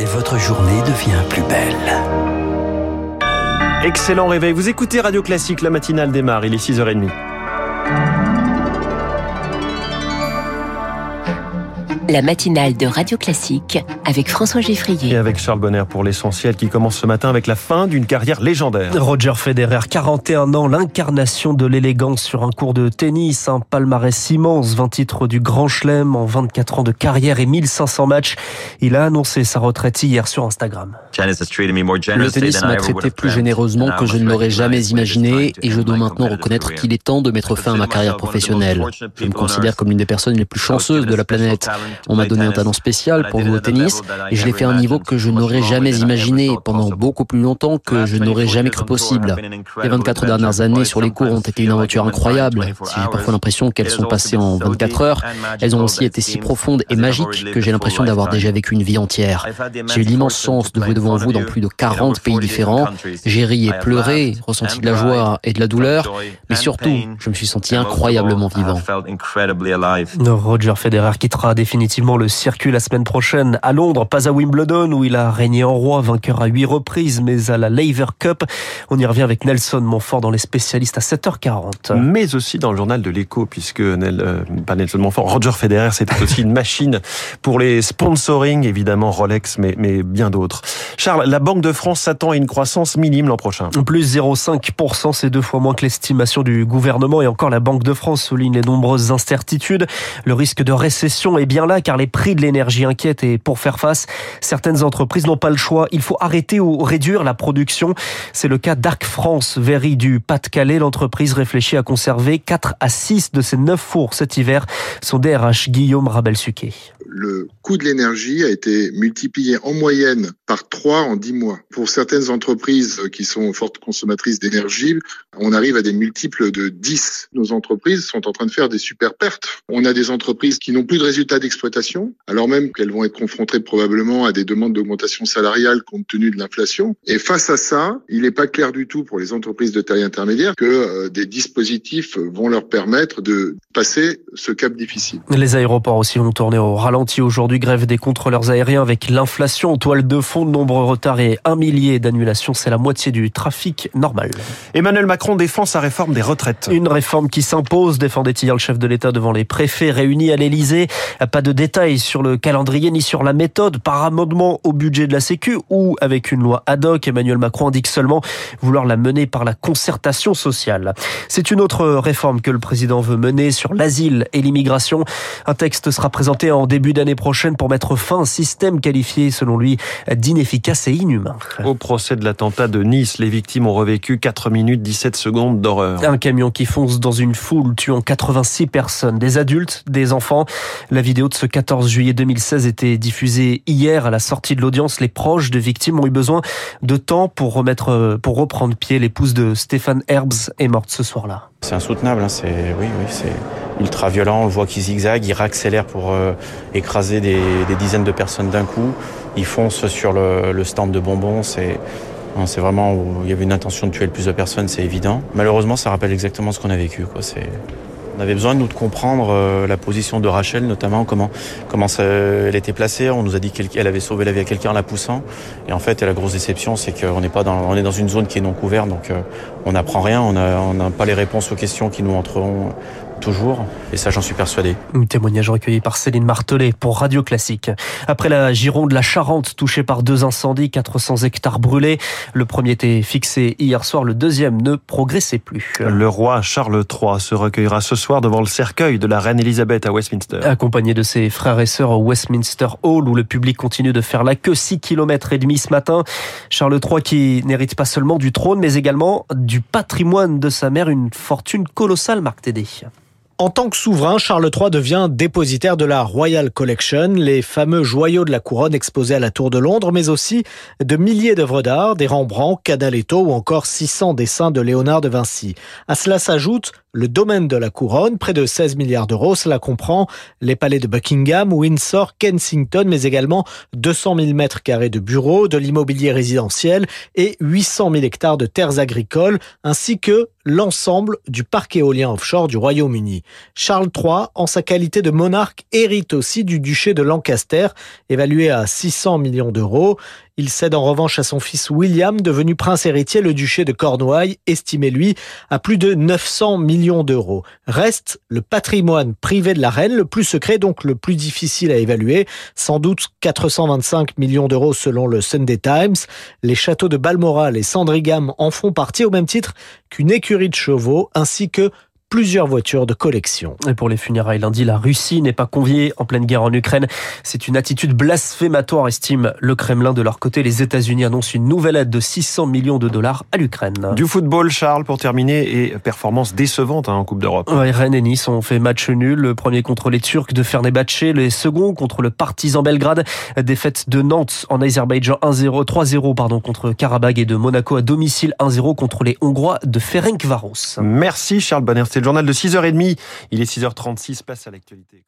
et votre journée devient plus belle. Excellent réveil. Vous écoutez Radio Classique, la matinale démarre, il est 6h30. La matinale de Radio Classique avec François Geffrier. Et avec Charles Bonner pour l'essentiel qui commence ce matin avec la fin d'une carrière légendaire. Roger Federer, 41 ans, l'incarnation de l'élégance sur un cours de tennis, un palmarès immense, 20 titres du Grand Chelem en 24 ans de carrière et 1500 matchs. Il a annoncé sa retraite hier sur Instagram. Le tennis m'a traité plus généreusement que je ne l'aurais jamais imaginé et je dois maintenant reconnaître qu'il est temps de mettre fin à ma carrière professionnelle. Je me considère comme l'une des personnes les plus chanceuses de la planète. On m'a donné un talent spécial pour jouer au tennis et je l'ai fait à un niveau que je n'aurais jamais imaginé pendant beaucoup plus longtemps que je n'aurais jamais cru possible. Les 24 dernières années sur les cours ont été une aventure incroyable. Si j'ai parfois l'impression qu'elles sont passées en 24 heures, elles ont aussi été si profondes et magiques que j'ai l'impression d'avoir déjà vécu une vie entière. J'ai eu l'immense chance de jouer devant vous dans plus de 40 pays différents. J'ai ri et pleuré, ressenti de la joie et de la douleur, mais surtout, je me suis senti incroyablement vivant. Roger Federer quittera définitivement le circuit la semaine prochaine à Londres, pas à Wimbledon où il a régné en roi, vainqueur à huit reprises, mais à la Laver Cup. On y revient avec Nelson Montfort dans les spécialistes à 7h40. Mais aussi dans le journal de l'écho, puisque Nel, euh, pas Nelson Montfort, Roger Federer, c'était aussi une machine pour les sponsoring, évidemment Rolex, mais, mais bien d'autres. Charles, la Banque de France s'attend à une croissance minime l'an prochain. Plus 0,5%, c'est deux fois moins que l'estimation du gouvernement et encore la Banque de France souligne les nombreuses incertitudes. Le risque de récession est bien là car les prix de l'énergie inquiètent et pour faire face, certaines entreprises n'ont pas le choix. Il faut arrêter ou réduire la production. C'est le cas d'Arc France, Véry du Pas-de-Calais. L'entreprise réfléchit à conserver 4 à 6 de ses 9 fours cet hiver. Son DRH Guillaume Rabel-Suquet le coût de l'énergie a été multiplié en moyenne par 3 en 10 mois. Pour certaines entreprises qui sont fortes consommatrices d'énergie, on arrive à des multiples de 10. Nos entreprises sont en train de faire des super pertes. On a des entreprises qui n'ont plus de résultats d'exploitation, alors même qu'elles vont être confrontées probablement à des demandes d'augmentation salariale compte tenu de l'inflation. Et face à ça, il n'est pas clair du tout pour les entreprises de taille intermédiaire que euh, des dispositifs vont leur permettre de passer ce cap difficile. Les aéroports aussi vont tourner au ralenti aujourd'hui. Grève des contrôleurs aériens avec l'inflation en toile de fond, de nombreux retards et un millier d'annulations. C'est la moitié du trafic normal. Emmanuel Macron défend sa réforme des retraites. Une réforme qui s'impose, défendait hier le chef de l'État devant les préfets réunis à l'Élysée. Pas de détails sur le calendrier ni sur la méthode par amendement au budget de la Sécu ou avec une loi ad hoc. Emmanuel Macron indique seulement vouloir la mener par la concertation sociale. C'est une autre réforme que le président veut mener sur l'asile et l'immigration. Un texte sera présenté en début d'année prochaine pour mettre fin à un système qualifié, selon lui, d'inefficace et inhumain. Au procès de l'attentat de Nice, les victimes ont revécu 4 minutes 17 secondes d'horreur. Un camion qui fonce dans une foule, tuant 86 personnes, des adultes, des enfants. La vidéo de ce 14 juillet 2016 était diffusée hier à la sortie de l'audience. Les proches de victimes ont eu besoin de temps pour remettre, pour reprendre pied. L'épouse de Stéphane Herbs est morte ce soir-là. C'est insoutenable, hein. c'est oui, oui, c'est ultra violent. On voit qu'il zigzague, il réaccélère pour euh, écraser des, dizaines de personnes d'un coup. Il fonce sur le, stand de bonbons. C'est c'est vraiment où il y avait une intention de tuer le plus de personnes, c'est évident. Malheureusement, ça rappelle exactement ce qu'on a vécu. On avait besoin de nous de comprendre euh, la position de Rachel, notamment comment elle était placée. On nous a dit qu'elle avait sauvé la vie à quelqu'un en la poussant. Et en fait, la grosse déception, c'est qu'on pas est dans une zone qui est non couverte, donc euh, on n'apprend rien. On n'a pas les réponses aux questions qui nous entreront toujours. Et ça, j'en suis persuadé. Un témoignage recueilli par Céline Martelet pour Radio Classique. Après la Gironde, la Charente touchée par deux incendies, 400 hectares brûlés. Le premier était fixé hier soir, le deuxième ne progressait plus. Le roi Charles III se recueillera ce soir devant le cercueil de la reine Elisabeth à Westminster. Accompagné de ses frères et sœurs au Westminster Hall où le public continue de faire la queue 6 km et demi ce matin. Charles III qui n'hérite pas seulement du trône mais également du patrimoine de sa mère, une fortune colossale, Marc Tédé. En tant que souverain, Charles III devient dépositaire de la Royal Collection, les fameux joyaux de la couronne exposés à la Tour de Londres, mais aussi de milliers d'œuvres d'art, des Rembrandt, Cadaletto ou encore 600 dessins de Léonard de Vinci. À cela s'ajoutent le domaine de la couronne, près de 16 milliards d'euros. Cela comprend les palais de Buckingham, Windsor, Kensington, mais également 200 000 mètres carrés de bureaux, de l'immobilier résidentiel et 800 000 hectares de terres agricoles, ainsi que l'ensemble du parc éolien offshore du Royaume-Uni. Charles III, en sa qualité de monarque, hérite aussi du duché de Lancaster, évalué à 600 millions d'euros. Il cède en revanche à son fils William, devenu prince héritier, le duché de Cornouailles, estimé lui à plus de 900 millions d'euros. Reste le patrimoine privé de la reine, le plus secret, donc le plus difficile à évaluer, sans doute 425 millions d'euros selon le Sunday Times. Les châteaux de Balmoral et Sandringham en font partie au même titre qu'une écurie de chevaux, ainsi que plusieurs voitures de collection. Et pour les funérailles lundi, la Russie n'est pas conviée en pleine guerre en Ukraine. C'est une attitude blasphématoire, estime le Kremlin. De leur côté, les États-Unis annoncent une nouvelle aide de 600 millions de dollars à l'Ukraine. Du football, Charles, pour terminer, et performance décevante hein, en Coupe d'Europe. Ouais, Rennes et Nice ont fait match nul. Le premier contre les Turcs de Fenerbahçe, les seconds contre le Partizan Belgrade. Défaite de Nantes en Azerbaïdjan 1-0, 3-0 pardon contre Karabag et de Monaco à domicile 1-0 contre les Hongrois de Ferencvaros. Merci Charles Bonner le journal de 6h30. Il est 6h36, place à l'actualité.